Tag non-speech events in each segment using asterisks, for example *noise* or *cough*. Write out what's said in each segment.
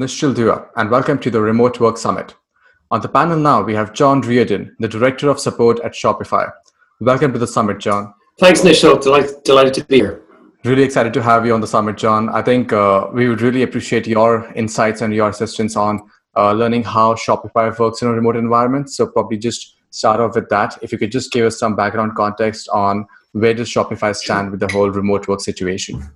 Nishchal Dua, and welcome to the Remote Work Summit. On the panel now, we have John Riordan, the Director of Support at Shopify. Welcome to the summit, John. Thanks. Delighted, delighted to be here. Really excited to have you on the summit, John. I think uh, we would really appreciate your insights and your assistance on uh, learning how Shopify works in a remote environment. So, probably just start off with that. If you could just give us some background context on where does Shopify stand with the whole remote work situation?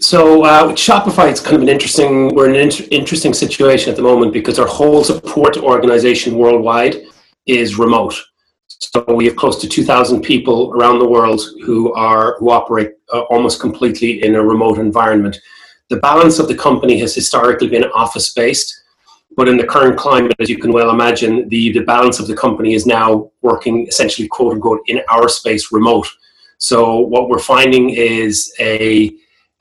So uh, Shopify, it's kind of an interesting. We're in an inter- interesting situation at the moment because our whole support organization worldwide is remote. So we have close to 2,000 people around the world who are who operate uh, almost completely in a remote environment. The balance of the company has historically been office based, but in the current climate, as you can well imagine, the, the balance of the company is now working essentially quote unquote in our space remote. So what we're finding is a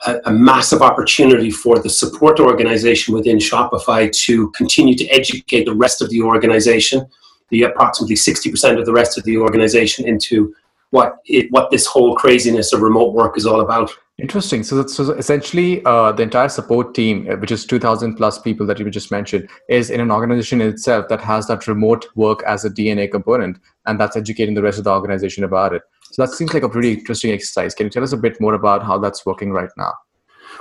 a, a, massive opportunity for the support organization within Shopify to continue to educate the rest of the organization, the approximately 60% of the rest of the organization, into what it, what this whole craziness of remote work is all about. Interesting. So, so essentially, uh, the entire support team, uh, which is 2,000 plus people that you just mentioned, is in an organization itself that has that remote work as a DNA component, and that's educating the rest of the organization about it. So that seems like a pretty interesting exercise. Can you tell us a bit more about how that's working right now?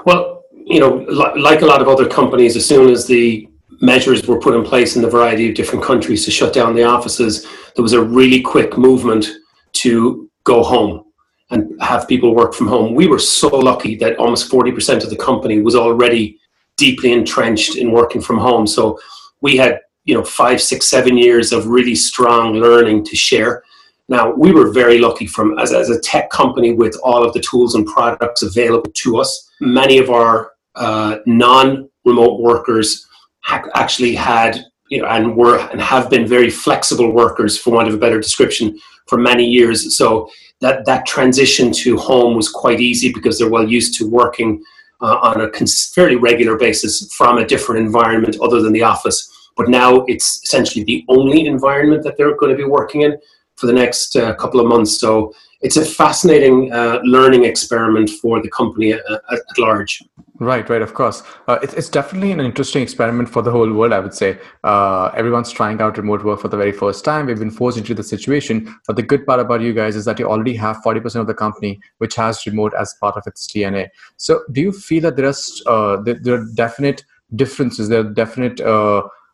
Well, you know, like a lot of other companies, as soon as the measures were put in place in a variety of different countries to shut down the offices, there was a really quick movement to go home and have people work from home. We were so lucky that almost 40% of the company was already deeply entrenched in working from home. So we had, you know, five, six, seven years of really strong learning to share. Now, we were very lucky from as, as a tech company with all of the tools and products available to us. Many of our uh, non-remote workers ha- actually had, you know, and were and have been very flexible workers, for want of a better description, for many years. So that that transition to home was quite easy because they're well used to working uh, on a cons- fairly regular basis from a different environment other than the office. But now it's essentially the only environment that they're going to be working in for the next uh, couple of months. So it's a fascinating uh, learning experiment for the company at, at large. Right, right, of course. Uh, it, it's definitely an interesting experiment for the whole world, I would say. Uh, everyone's trying out remote work for the very first time. We've been forced into the situation. But the good part about you guys is that you already have 40% of the company which has remote as part of its DNA. So do you feel that there are, uh, there are definite differences, there are definite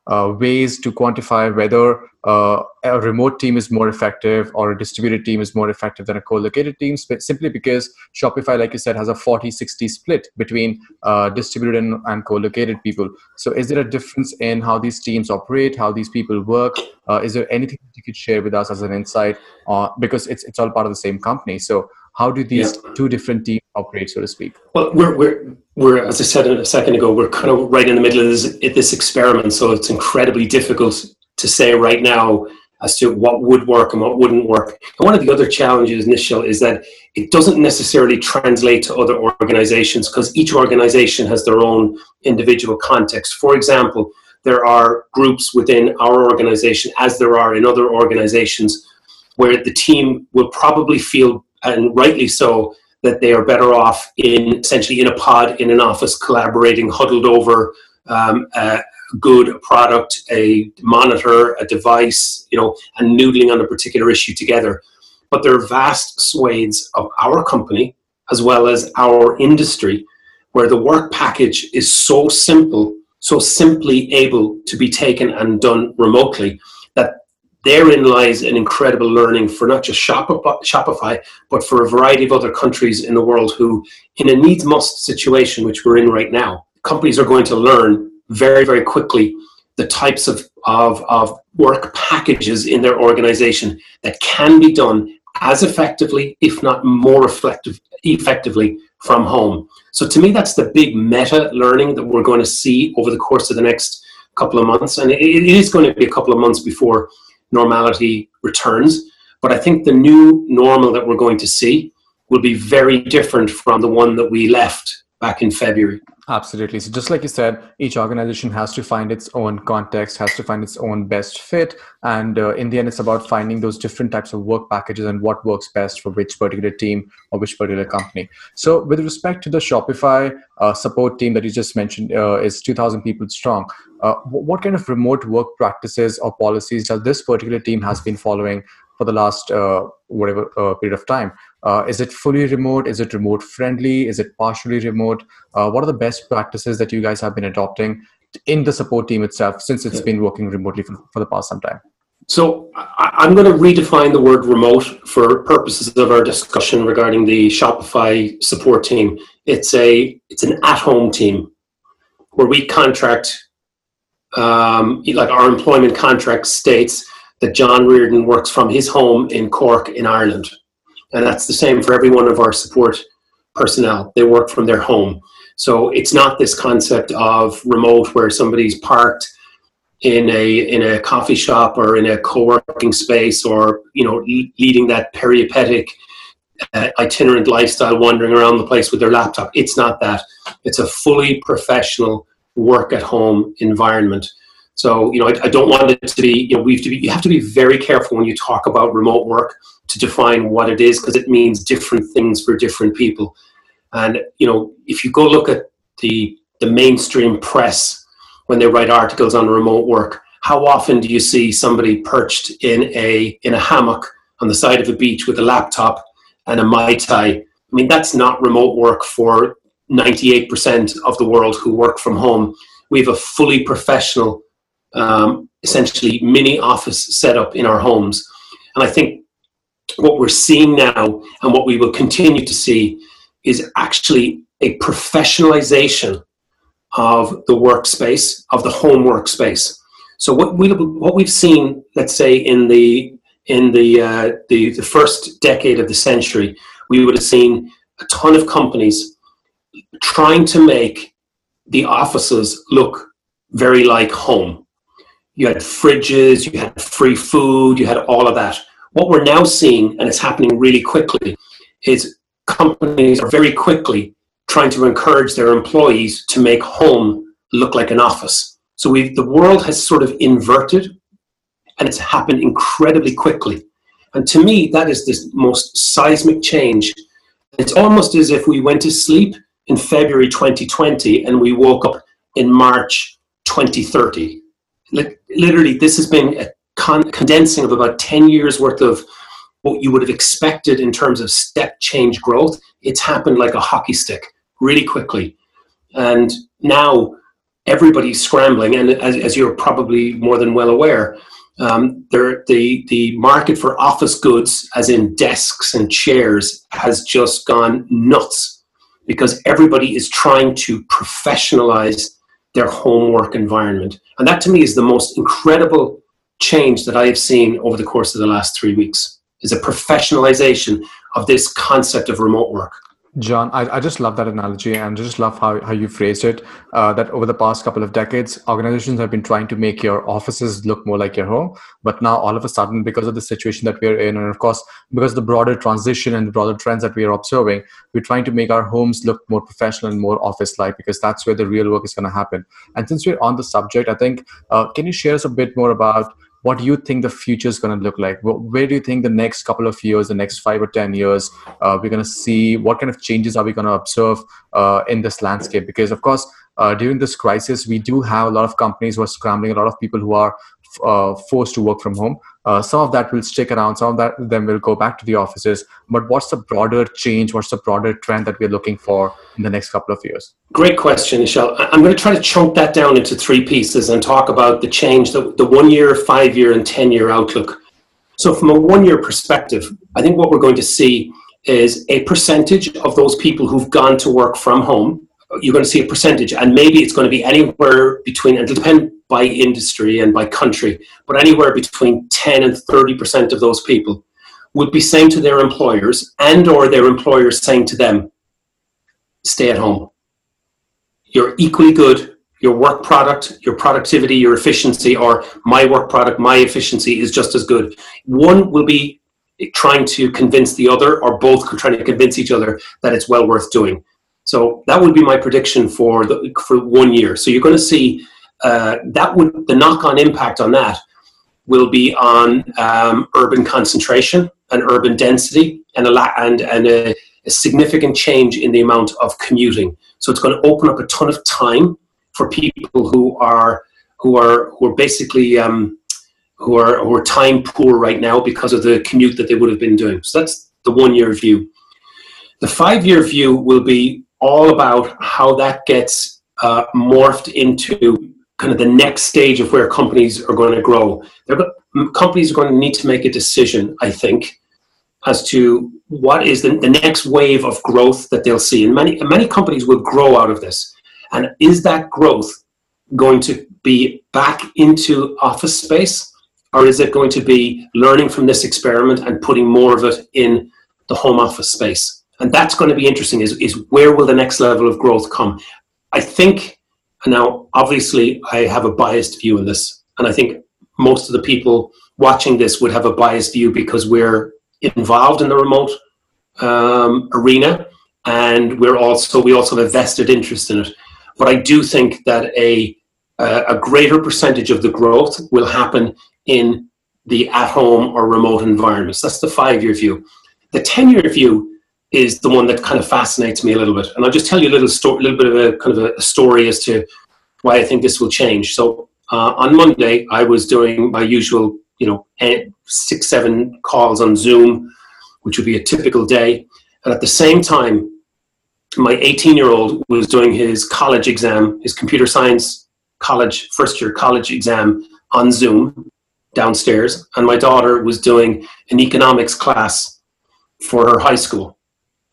uh, ways to quantify whether uh, a remote team is more effective or a distributed team is more effective than a co-located team simply because shopify like you said has a 40-60 split between uh, distributed and, and, co-located people. So is there a difference in how these teams operate how these people work? Uh, is there anything you could share with us as an insight because it's, it's all part of the same company. So how do these yeah. two different teams operate, so to speak? Well, we're, we're, we're, as I said a second ago, we're kind of right in the middle of this, this experiment. So it's incredibly difficult to say right now as to what would work and what wouldn't work. And one of the other challenges, Nishchal, is that it doesn't necessarily translate to other organizations because each organization has their own individual context. For example, there are groups within our organization, as there are in other organizations, where the team will probably feel and rightly so, that they are better off in essentially in a pod in an office collaborating, huddled over um, a good product, a monitor, a device, you know, and noodling on a particular issue together. But there are vast swathes of our company as well as our industry where the work package is so simple, so simply able to be taken and done remotely therein lies an incredible learning for not just Shopify, but for a variety of other countries in the world who, in a needs must situation, which we're in right now, companies are going to learn very, very quickly the types of, of, of work packages in their organization that can be done as effectively, if not more effective, effectively, from home. So, to me, that's the big meta learning that we're going to see over the course of the next couple of months. And it, it is going to be a couple of months before normality returns. But I think the new normal that we're going to see will be very different from the one that we left back in February. Absolutely. So, just like you said, each organization has to find its own context, has to find its own best fit. And uh, in the end, it's about finding those different types of work packages and what works best for which particular team or which particular company. So, with respect to the Shopify uh, support team that you just mentioned, uh, is 2,000 people strong. Uh, what kind of remote work practices or policies does this particular team has been following for the last uh, whatever uh, period of time? Uh, is it fully remote? Is it remote friendly? Is it partially remote? Uh, what are the best practices that you guys have been adopting in the support team itself since it's been working remotely for, for the past some time? So I, am going to redefine the word remote for purposes of our discussion regarding the Shopify support team. It's a it's an at-home team where we contract, um, like our employment contract states that John Riordan works from his home in Cork in Ireland and that's the same for every one of our support personnel. They work from their home. So it's not this concept of remote where somebody's parked in a in a coffee shop or in a co-working space or you know leading that peripatetic uh, itinerant lifestyle wandering around the place with their laptop it's not that it's a fully professional work at home environment so you know I, I don't want it to be you know we have to be you have to be very careful when you talk about remote work to define what it is because it means different things for different people. And you know, if you go look at the the mainstream press when they write articles on remote work, how often do you see somebody perched in a in a hammock on the side of a beach with a laptop and a mai tai? I mean, that's not remote work for 98% of the world who work from home. We have a fully professional, um, essentially mini office setup in our homes, and I think what we're seeing now and what we will continue to see is actually a professionalization of the workspace, of the home workspace. So what we what we've seen, let's say in the in the, uh, the the first decade of the century, we would have seen a ton of companies trying to make the offices look very like home. You had fridges, you had free food, you had all of that. What we're now seeing, and it's happening really quickly, is companies are very quickly trying to encourage their employees to make home look like an office. So we the world has sort of inverted and it's happened incredibly quickly. And to me, that is the most seismic change. It's almost as if we went to sleep in February 2020 and we woke up in March 2030. Like, literally, this has been a con- condensing of about 10 years worth of what you would have expected in terms of step change growth. It's happened like a hockey stick really quickly. And now everybody's scrambling. And as, as you're probably more than well aware, um, there, the, the market for office goods, as in desks and chairs, has just gone nuts because everybody is trying to professionalize their homework environment. And that to me is the most incredible change that I have seen over the course of the last three weeks is a professionalization of this concept of remote work. John, I, I just love that analogy and just love how, how you phrased it. Uh, that over the past couple of decades, organizations have been trying to make your offices look more like your home. But now, all of a sudden, because of the situation that we're in, and of course, because the broader transition and the broader trends that we are observing, we're trying to make our homes look more professional and more office like because that's where the real work is going to happen. And since we're on the subject, I think, uh, can you share us a bit more about what do you think the future is going to look like? Where do you think the next couple of years the next five or ten years uh, we're going to see what kind of changes are we going to observe uh, in this landscape? Because of course uh, during this crisis we do have a lot of companies who are scrambling a lot of people who are uh, forced to work from home. Uh, some of that will stick around. Some of that then will go back to the offices. But what's the broader change? What's the broader trend that we're looking for in the next couple of years? Great question, Michelle. I'm going to try to chunk that down into three pieces and talk about the change, the, the one year, five year, and 10 year outlook. So, from a one year perspective, I think what we're going to see is a percentage of those people who've gone to work from home. You're going to see a percentage, and maybe it's going to be anywhere between, and it'll depend by industry and by country, but anywhere between 10 and 30% of those people would be saying to their employers and or their employers saying to them, stay at home. You're equally good. Your work product, your productivity, your efficiency, or my work product, my efficiency is just as good. One will be trying to convince the other, or both trying to convince each other that it's well worth doing. So that would be my prediction for the, for one year. So you're going to see uh, that would the knock-on impact on that will be on um, urban concentration and urban density and a la- and and a, a, significant change in the amount of commuting. So it's going to open up a ton of time for people who are who are who are basically um, who are who are time poor right now because of the commute that they would have been doing. So that's the one year view. The five year view will be all about how that gets uh, morphed into kind of the next stage of where companies are going to grow. Companies are going to need to make a decision, I think, as to what is the, the next wave of growth that they'll see. And many, many companies will grow out of this. And is that growth going to be back into office space? Or is it going to be learning from this experiment and putting more of it in the home office space? And that's going to be interesting is, is where will the next level of growth come? I think, now obviously I have a biased view on this, and I think most of the people watching this would have a biased view because we're involved in the remote um, arena and we're also we also have a vested interest in it. But I do think that a a greater percentage of the growth will happen in the at-home or remote environments. That's the five-year view. The ten-year view is the one that kind of fascinates me a little bit, and I'll just tell you a little story, a little bit of a kind of a story as to why I think this will change. So uh, on Monday, I was doing my usual, you know, six, seven calls on Zoom, which would be a typical day. And at the same time, my 18 year old was doing his college exam, his computer science college, first year college exam on Zoom downstairs. And my daughter was doing an economics class for her high school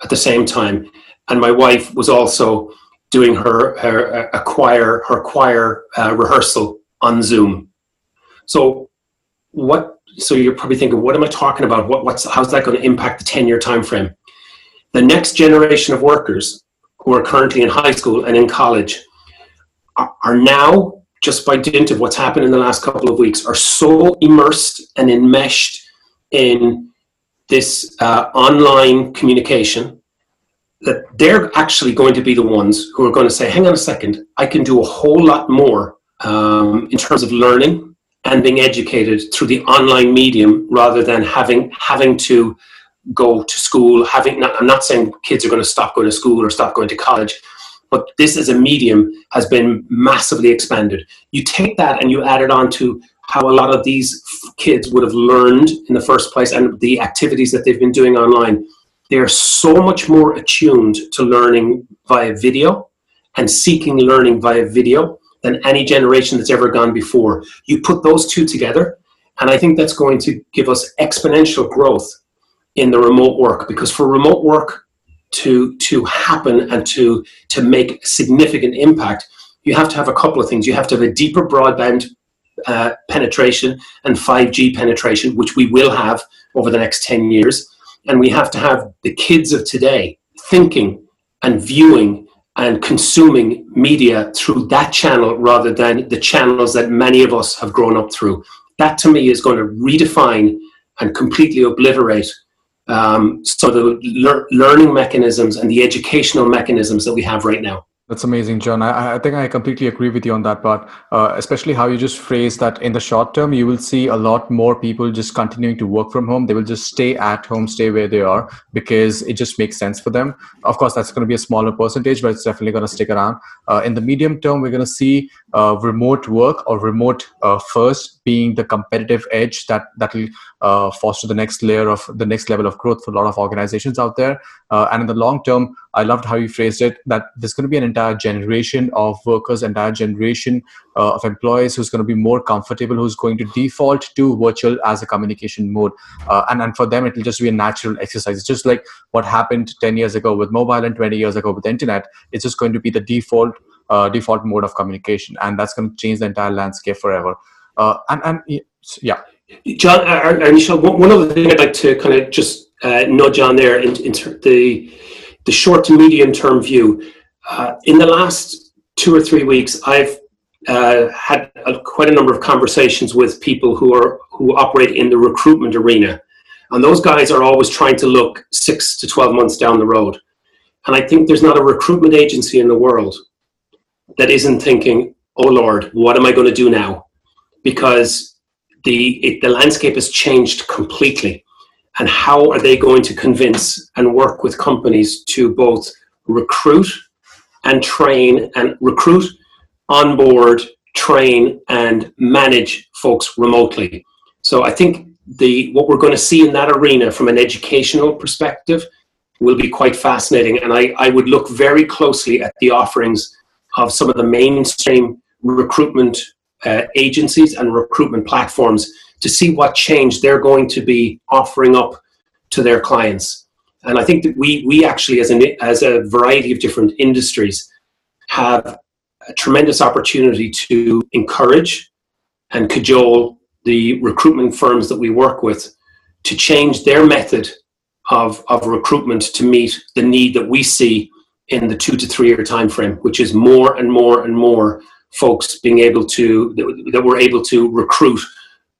at the same time. And my wife was also doing her, her a choir, her choir uh, rehearsal on Zoom. So what? So you're probably thinking, what am I talking about? What, what's how's that going to impact the 10 year time frame? The next generation of workers who are currently in high school and in college are, are now, just by dint of what's happened in the last couple of weeks, are so immersed and enmeshed in this uh, online communication that they're actually going to be the ones who are going to say, hang on a second, I can do a whole lot more um, in terms of learning and being educated through the online medium rather than having having to go to school having not, i'm not saying kids are going to stop going to school or stop going to college but this as a medium has been massively expanded. You take that and you add it on to how a lot of these kids would have learned in the first place and the activities that they've been doing online they're so much more attuned to learning via video and seeking learning via video than any generation that's ever gone before. You put those two together, and I think that's going to give us exponential growth in the remote work because for remote work to to happen and to to make significant impact, you have to have a couple of things. You have to have a deeper broadband uh, penetration and 5G penetration, which we will have over the next 10 years. And we have to have the kids of today thinking and viewing and consuming media through that channel rather than the channels that many of us have grown up through. That to me is going to redefine and completely obliterate um, so the le- learning mechanisms and the educational mechanisms that we have right now. That's amazing, John. I, I, think I completely agree with you on that part, uh, especially how you just phrased that in the short term, you will see a lot more people just continuing to work from home. They will just stay at home, stay where they are because it just makes sense for them. Of course, that's going to be a smaller percentage, but it's definitely going to stick around. Uh, in the medium term, we're going to see uh, remote work or remote uh, first being the competitive edge that that will uh, foster the next layer of the next level of growth for a lot of organizations out there. Uh, and in the long term, I loved how you phrased it that there's going to be an entire generation of workers, entire generation uh, of employees who's going to be more comfortable, who's going to default to virtual as a communication mode. Uh, and, and for them, it will just be a natural exercise. It's just like what happened 10 years ago with mobile and 20 years ago with the internet. It's just going to be the default uh, default mode of communication, and that's going to change the entire landscape forever. Uh, and and yeah, John, uh, uh one other thing I'd like to kind of just uh, nudge on there in, in the the short to medium term view. Uh, in the last two or three weeks, I've uh, had a, quite a number of conversations with people who are who operate in the recruitment arena, and those guys are always trying to look six to twelve months down the road. And I think there's not a recruitment agency in the world that isn't thinking, oh Lord, what am I going to do now? Because the, it, the landscape has changed completely. And how are they going to convince and work with companies to both recruit and train and recruit, onboard, train, and manage folks remotely? So I think the what we're going to see in that arena from an educational perspective will be quite fascinating. And I, I would look very closely at the offerings of some of the mainstream recruitment uh, agencies and recruitment platforms to see what change they're going to be offering up to their clients. And I think that we, we actually, as, an, as a variety of different industries, have a tremendous opportunity to encourage and cajole the recruitment firms that we work with to change their method of, of recruitment to meet the need that we see in the two to three year time frame, which is more and more and more folks being able to that, we're able to recruit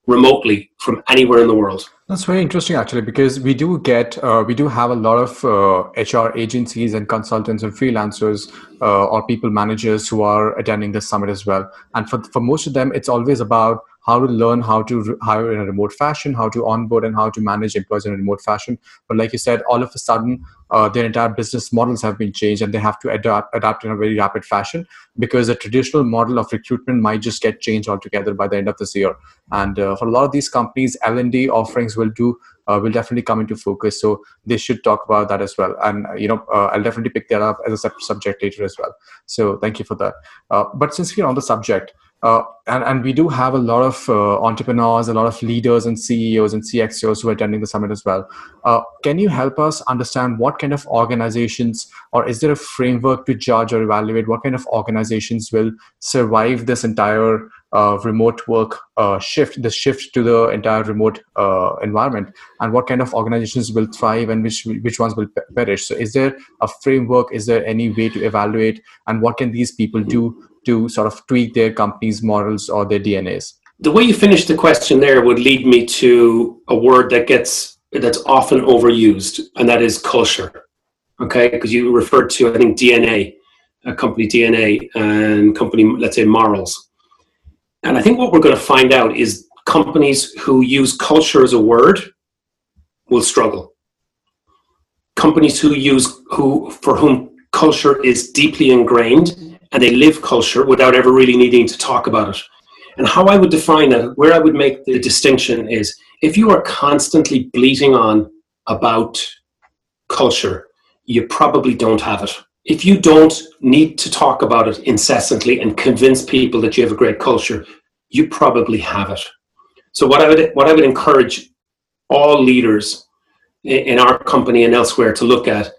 remotely from anywhere in the world. That's very interesting, actually, because we do get, uh, we do have a lot of uh, HR agencies and consultants and freelancers uh, or people managers who are attending this summit as well. And for, for most of them, it's always about how to learn how to hire in a remote fashion, how to onboard and how to manage employees in a remote fashion. But like you said, all of a sudden, uh, their entire business models have been changed and they have to adapt, adapt in a very rapid fashion because the traditional model of recruitment might just get changed altogether by the end of this year. And uh, for a lot of these companies, L&D offerings will do uh, will definitely come into focus. So they should talk about that as well. And you know, uh, I'll definitely pick that up as a separate subject later as well. So thank you for that. Uh, but since we're on the subject, uh, and, and we do have a lot of uh, entrepreneurs, a lot of leaders and CEOs and CXOs who are attending the summit as well. Uh, can you help us understand what kind of organizations, or is there a framework to judge or evaluate what kind of organizations will survive this entire uh, remote work uh, shift, the shift to the entire remote uh, environment, and what kind of organizations will thrive and which which ones will perish? So, is there a framework? Is there any way to evaluate, and what can these people do to sort of tweak their company's models or their DNAs? The way you finished the question there would lead me to a word that gets that's often overused, and that is culture. Okay, because you referred to I think DNA, a company DNA, and company let's say morals. And I think what we're going to find out is companies who use culture as a word will struggle. Companies who use who for whom culture is deeply ingrained and they live culture without ever really needing to talk about it. And how I would define that, where I would make the distinction is if you are constantly bleating on about culture, you probably don't have it. If you don't need to talk about it incessantly and convince people that you have a great culture, you probably have it. So what I would what I would encourage all leaders in our company and elsewhere to look at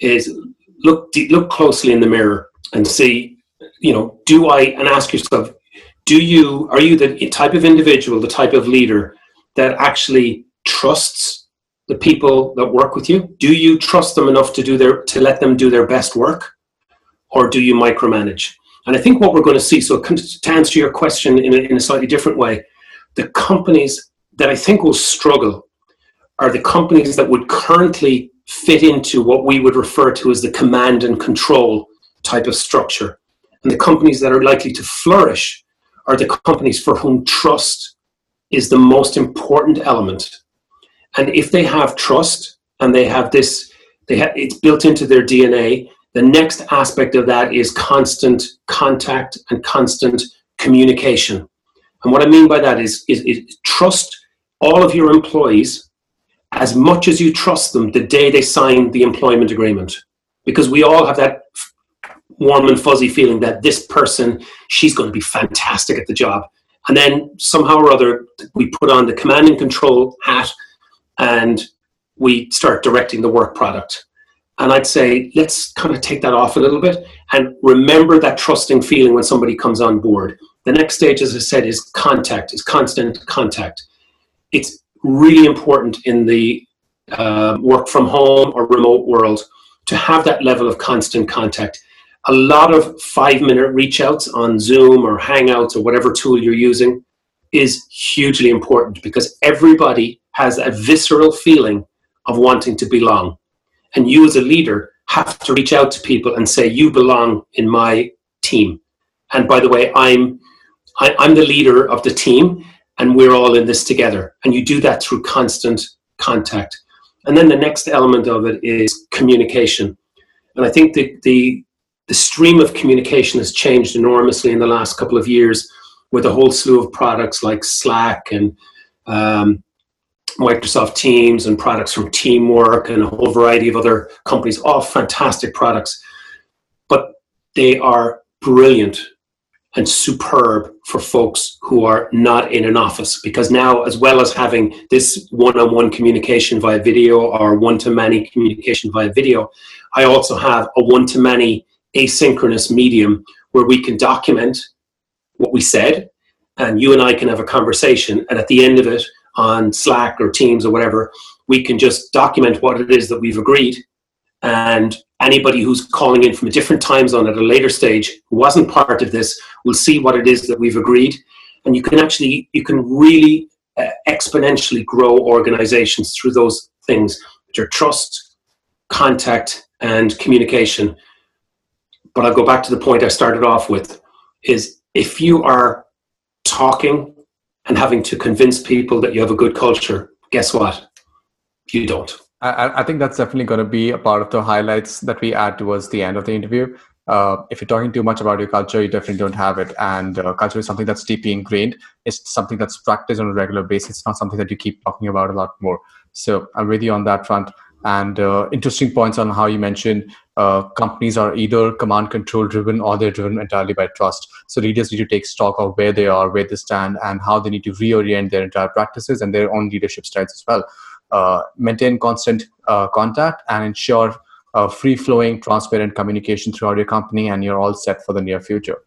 is look look closely in the mirror and see, you know, do I, and ask yourself, do you, are you the type of individual, the type of leader that actually trusts the people that work with you? Do you trust them enough to do their, to let them do their best work? Or do you micromanage? And I think what we're going to see, so to answer your question in a, in a slightly different way, the companies that I think will struggle are the companies that would currently fit into what we would refer to as the command and control type of structure. And the companies that are likely to flourish are the companies for whom trust is the most important element. And if they have trust and they have this, they have, it's built into their DNA, the next aspect of that is constant contact and constant communication. And what I mean by that is, is, is trust all of your employees as much as you trust them the day they sign the employment agreement. Because we all have that warm and fuzzy feeling that this person, she's going to be fantastic at the job. And then somehow or other, we put on the command and control hat and we start directing the work product. And I'd say, let's kind of take that off a little bit and remember that trusting feeling when somebody comes on board. The next stage, as I said, is contact, is constant contact. It's really important in the uh, work from home or remote world to have that level of constant contact a lot of five minute reach outs on Zoom or Hangouts or whatever tool you're using is hugely important because everybody has a visceral feeling of wanting to belong. And you, as a leader, have to reach out to people and say, "You belong in my team." And by the way, I'm I, I'm the leader of the team, and we're all in this together. And you do that through constant contact. And then the next element of it is communication. And I think the, the, the stream of communication has changed enormously in the last couple of years with a whole slew of products like Slack and um, Microsoft Teams and products from Teamwork and a whole variety of other companies, all fantastic products. But they are brilliant and superb for folks who are not in an office because now as well as having this one-on-one communication via video or one-to-many communication via video i also have a one-to-many asynchronous medium where we can document what we said and you and i can have a conversation and at the end of it on slack or teams or whatever we can just document what it is that we've agreed. And anybody who's calling in from a different time zone at a later stage who wasn't part of this will see what it is that we've agreed. And you can actually you can really uh, exponentially grow organizations through those things which are trust contact and communication. But i'll go back to the point i started off with is if you are talking and having to convince people that you have a good culture guess what you don't I, I think that's definitely going to be a part of the highlights that we add towards the end of the interview. Uh, if you're talking too much about your culture, you definitely don't have it. And uh, culture is something that's deeply ingrained. It's something that's practiced on a regular basis. It's not something that you keep talking about a lot more. So I'm with you on that front. And uh, interesting points on how you mentioned uh, companies are either command control driven or they're driven entirely by trust. So leaders need to take stock of where they are, where they stand, and how they need to reorient their entire practices and their own leadership styles as well uh, maintain constant uh, contact and ensure uh, free flowing, transparent communication throughout your company, and you're all set for the near future.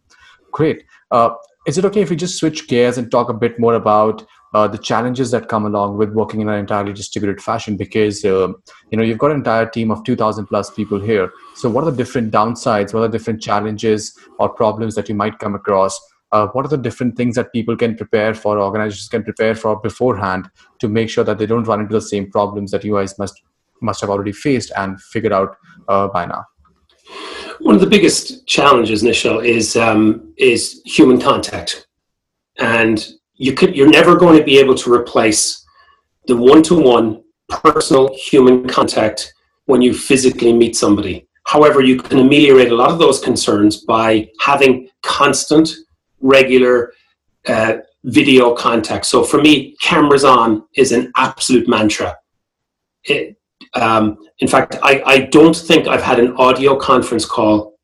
Great. Uh, is it okay if we just switch gears and talk a bit more about uh, the challenges that come along with working in an entirely distributed fashion? Because uh, you know you've got an entire team of 2,000 plus people here. So, what are the different downsides? What are the different challenges or problems that you might come across uh, what are the different things that people can prepare for organizations can prepare for beforehand to make sure that they don't run into the same problems that you guys must must have already faced and figured out uh, by now one of the biggest challenges Nishal, is um, is human contact and you could you're never going to be able to replace the one-to-one personal human contact when you physically meet somebody however you can ameliorate a lot of those concerns by having constant regular uh, video contact. So for me, cameras on is an absolute mantra. It, um, in fact, I, I don't think I've had an audio conference call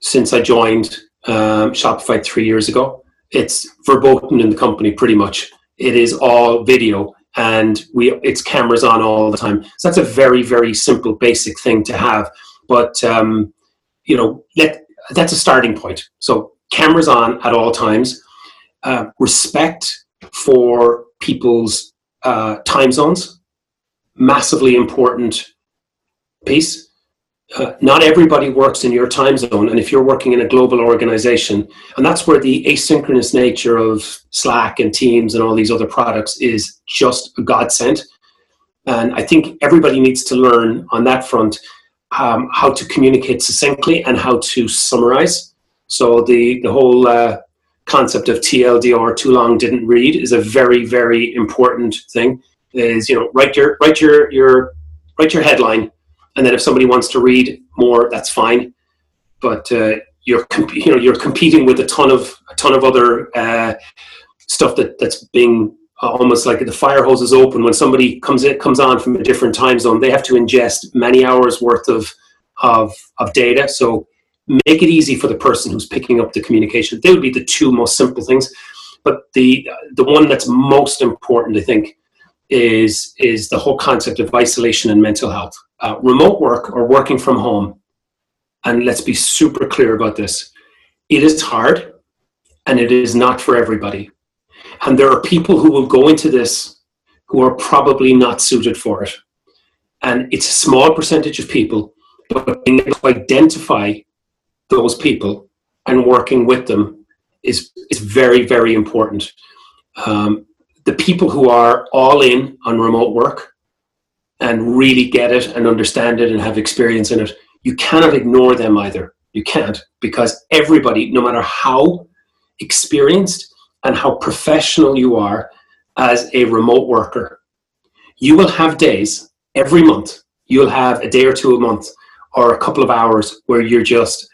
since I joined um, Shopify three years ago. It's verboten in the company pretty much. It is all video and we it's cameras on all the time. So that's a very very simple basic thing to have. But um, you know, that's a starting point. So cameras on at all times, uh, respect for people's uh, time zones, massively important piece. Uh, not everybody works in your time zone, and if you're working in a global organization, and that's where the asynchronous nature of Slack and Teams and all these other products is just a godsend. And I think everybody needs to learn on that front um, how to communicate succinctly and how to summarize so the the whole uh, concept of TLDR, too long didn't read, is a very very important thing. Is you know write your write your your write your headline, and then if somebody wants to read more, that's fine. But uh, you're comp- you know you're competing with a ton of a ton of other uh, stuff that that's being uh, almost like the fire hose is open when somebody comes in comes on from a different time zone. They have to ingest many hours worth of of of data. So make it easy for the person who's picking up the communication. They would be the two most simple things. But the the one that's most important, I think, is is the whole concept of isolation and mental health. Uh, remote work or working from home, and let's be super clear about this. It is hard, and it is not for everybody. And there are people who will go into this who are probably not suited for it. And it's a small percentage of people, but being able to identify those people and working with them is is very very important. Um, the people who are all in on remote work and really get it and understand it and have experience in it, you cannot ignore them either. You can't because everybody, no matter how experienced and how professional you are as a remote worker, you will have days every month. You'll have a day or two a month or a couple of hours where you're just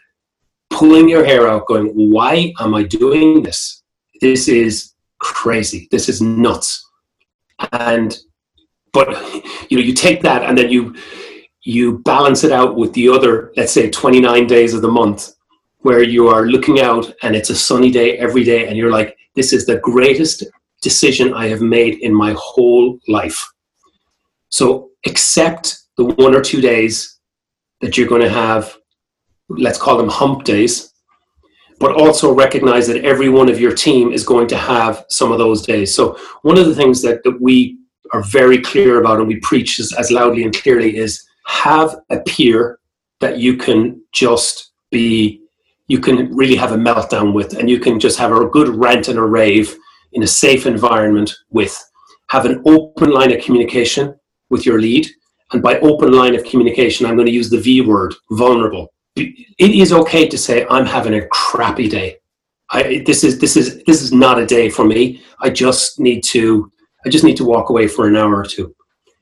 pulling your hair out, going, Why am I doing this? This is crazy. This is nuts. And but you know, you take that and then you you balance it out with the other, let's say 29 days of the month where you are looking out and it's a sunny day every day and you're like, this is the greatest decision I have made in my whole life. So accept the one or two days that you're going to have, let's call them hump days, but also recognize that every one of your team is going to have some of those days. So one of the things that, that we are very clear about and we preach as, as loudly and clearly is have a peer that you can just be you can really have a meltdown with and you can just have a good rant and a rave in a safe environment with. Have an open line of communication with your lead and by open line of communication i'm going to use the v word vulnerable. It is okay to say i'm having a crappy day. I, this is this is this is not a day for me. I just need to i just need to walk away for an hour or two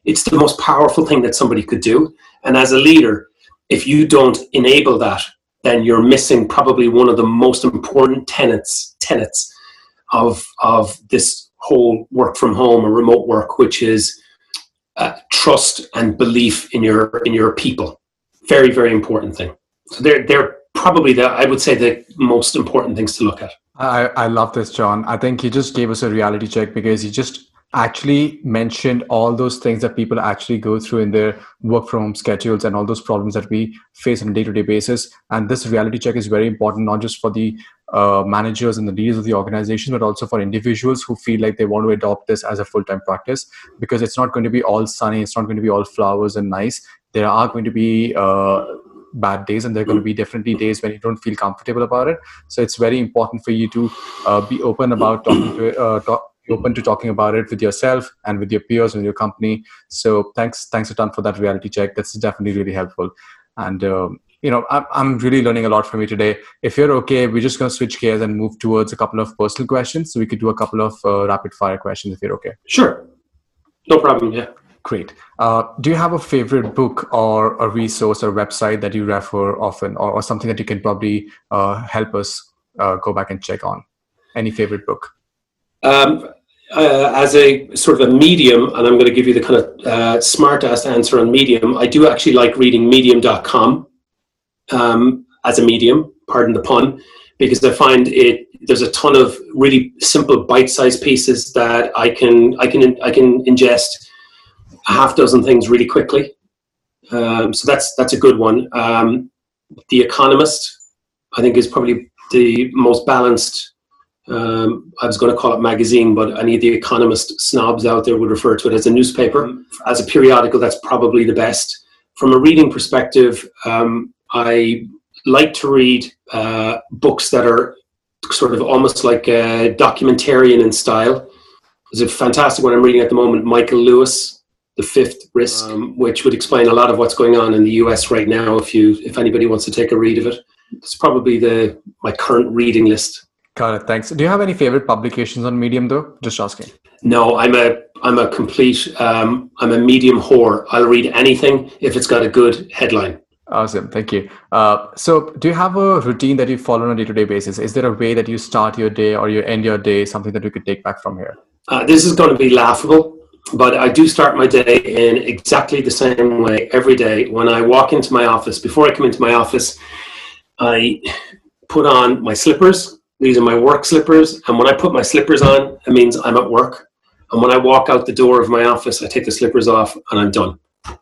it's the most powerful thing that somebody could do and as a leader if you don't enable that then you're missing probably one of the most important tenets tenets of of this whole work from home or remote work, which is uh, trust and belief in your in your people. Very very important thing. So they're they're probably the I would say the most important things to look at. I, I love this, John. I think you just gave us a reality check because you just actually mentioned all those things that people actually go through in their work from home schedules and all those problems that we face on a day-to-day basis. And this reality check is very important not just for the uh, managers and the leaders of the organization but also for individuals who feel like they want to adopt this as a full-time practice. Because it's not going to be all sunny it's not going to be all flowers and nice. There are going to be uh, bad days and there are going to be definitely days when you don't feel comfortable about it. So it's very important for you to uh, be open about talking to uh, talk, open to talking about it with yourself and with your peers and your company. So thanks, thanks a ton for that reality check. That's definitely really helpful. And um, you know, I'm, I'm really learning a lot from you today. If you're okay, we're just going to switch gears and move towards a couple of personal questions. So we could do a couple of uh, rapid fire questions if you're okay. Sure. No problem. Yeah. Great. Uh, do you have a favorite book or a resource or website that you refer often or, or something that you can probably uh, help us uh, go back and check on? Any favorite book? Um, uh, as a sort of a medium, and I'm going to give you the kind of uh, smart ass answer on Medium, I do actually like reading medium.com um, as a medium, pardon the pun, because I find it there's a ton of really simple bite-sized pieces that I can I can I can ingest a half dozen things really quickly. Um, so that's that's a good one. Um, the Economist, I think, is probably the most balanced um, I was going to call it magazine, but any of the economist snobs out there would refer to it as a newspaper. As a periodical, that's probably the best. From a reading perspective, um, I like to read uh, books that are sort of almost like a documentarian in style. There's a fantastic one I'm reading at the moment, Michael Lewis, The Fifth Risk, um, which would explain a lot of what's going on in the US right now. If you, if anybody wants to take a read of it, it's probably the my current reading list. Got it. Thanks. Do you have any favorite publications on Medium, though? Just asking. No, I'm a I'm a complete um, I'm a Medium whore. I'll read anything if it's got a good headline. Awesome, thank you. Uh, so, do you have a routine that you follow on a day-to-day basis? Is there a way that you start your day or you end your day? Something that we could take back from here? Uh, this is going to be laughable, but I do start my day in exactly the same way every day. When I walk into my office, before I come into my office, I put on my slippers these are my work slippers. And when I put my slippers on, it means I'm at work. And when I walk out the door of my office, I take the slippers off and I'm done.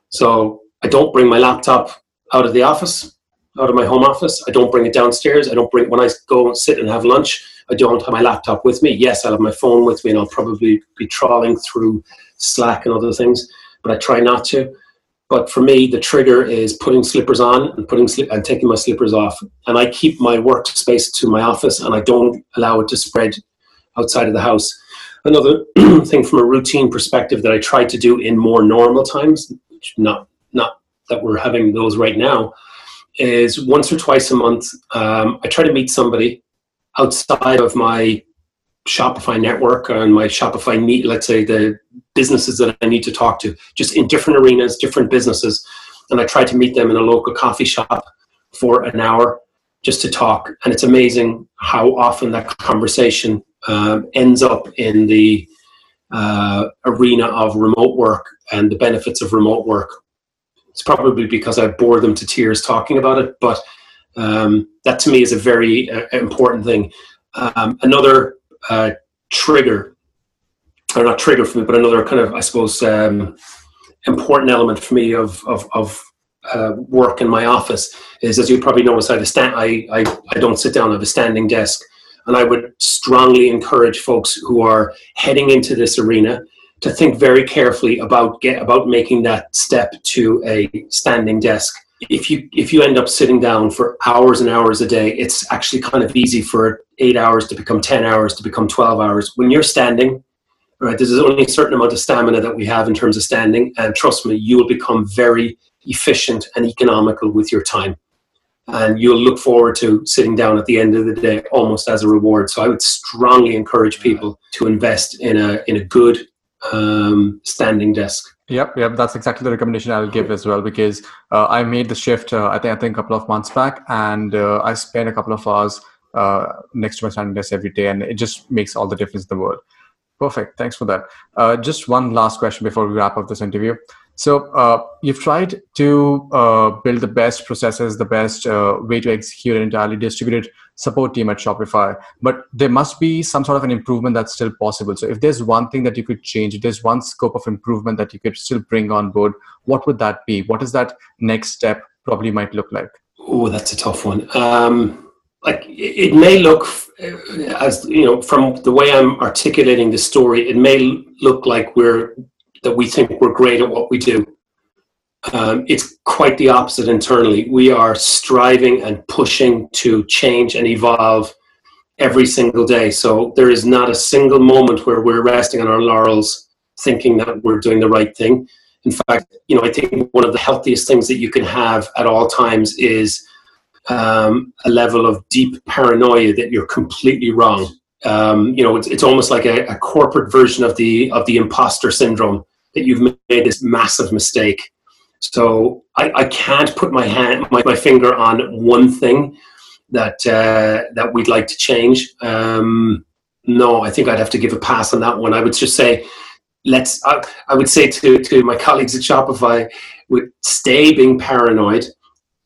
So I don't bring my laptop out of the office, out of my home office. I don't bring it downstairs. I don't bring, when I go and sit and have lunch, I don't have my laptop with me. Yes, I'll have my phone with me and I'll probably be trawling through Slack and other things, but I try not to. But for me, the trigger is putting slippers on and putting sli- and taking my slippers off. And I keep my workspace to my office, and I don't allow it to spread outside of the house. Another *clears throat* thing from a routine perspective that I try to do in more normal times, not not that we're having those right now, is once or twice a month. Um, I try to meet somebody outside of my Shopify network and my Shopify meet. Let's say the businesses that I need to talk to, just in different arenas, different businesses, and I try to meet them in a local coffee shop for an hour just to talk. And it's amazing how often that conversation um, ends up in the uh, arena of remote work and the benefits of remote work. It's probably because I bore them to tears talking about it, but um, that to me is a very uh, important thing. Um, another uh, trigger, or not trigger for me, but another kind of, I suppose, um, important element for me of, of, of uh, work in my office is, as you probably notice, I, stand, I, I, I don't sit down, have a standing desk. And I would strongly encourage folks who are heading into this arena to think very carefully about get about making that step to a standing desk. If you if you end up sitting down for hours and hours a day, it's actually kind of easy for eight hours to become ten hours to become twelve hours. When you're standing, right, there's only a certain amount of stamina that we have in terms of standing, and trust me, you will become very efficient and economical with your time and you'll look forward to sitting down at the end of the day almost as a reward. So I would strongly encourage people to invest in a in a good um, standing desk. Yep, yep, that's exactly the recommendation I'll give as well because uh, I made the shift. Uh, I think I think a couple of months back, and uh, I spent a couple of hours uh, next to my standing desk every day, and it just makes all the difference in the world. Perfect. Thanks for that. Uh, just one last question before we wrap up this interview. So uh, you've tried to uh, build the best processes, the best uh, way to execute an entirely distributed support team at Shopify, but there must be some sort of an improvement that's still possible. So if there's one thing that you could change, if there's one scope of improvement that you could still bring on board, what would that be? What is that next step probably might look like? Oh, that's a tough one. Um, like it may look as you know from the way I'm articulating the story, it may look like we're that we think we're great at what we do. Um, it's quite the opposite internally. We are striving and pushing to change and evolve every single day. So there is not a single moment where we're resting on our laurels thinking that we're doing the right thing. In fact, you know, I think one of the healthiest things that you can have at all times is um, a level of deep paranoia that you're completely wrong. Um, you know, it's, it's almost like a, a corporate version of the of the imposter syndrome that you've made this massive mistake. So I, I can't put my hand, my, my finger on one thing that uh, that we'd like to change. Um, no, I think I'd have to give a pass on that one. I would just say, let's. I, I would say to to my colleagues at Shopify, would stay being paranoid.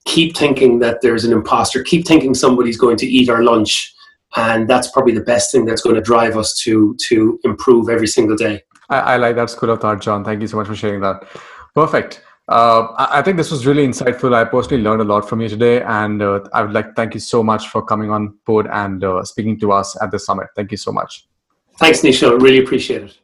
Keep thinking that there's an imposter. Keep thinking somebody's going to eat our lunch, and that's probably the best thing that's going to drive us to to improve every single day. I, I, like that school of thought, John. Thank you so much for sharing that. Perfect. Uh, I, I, think this was really insightful. I personally learned a lot from you today, and uh, I would like to thank you so much for coming on board and uh, speaking to us at the summit. Thank you so much. Thanks, Nisha. Really appreciate it.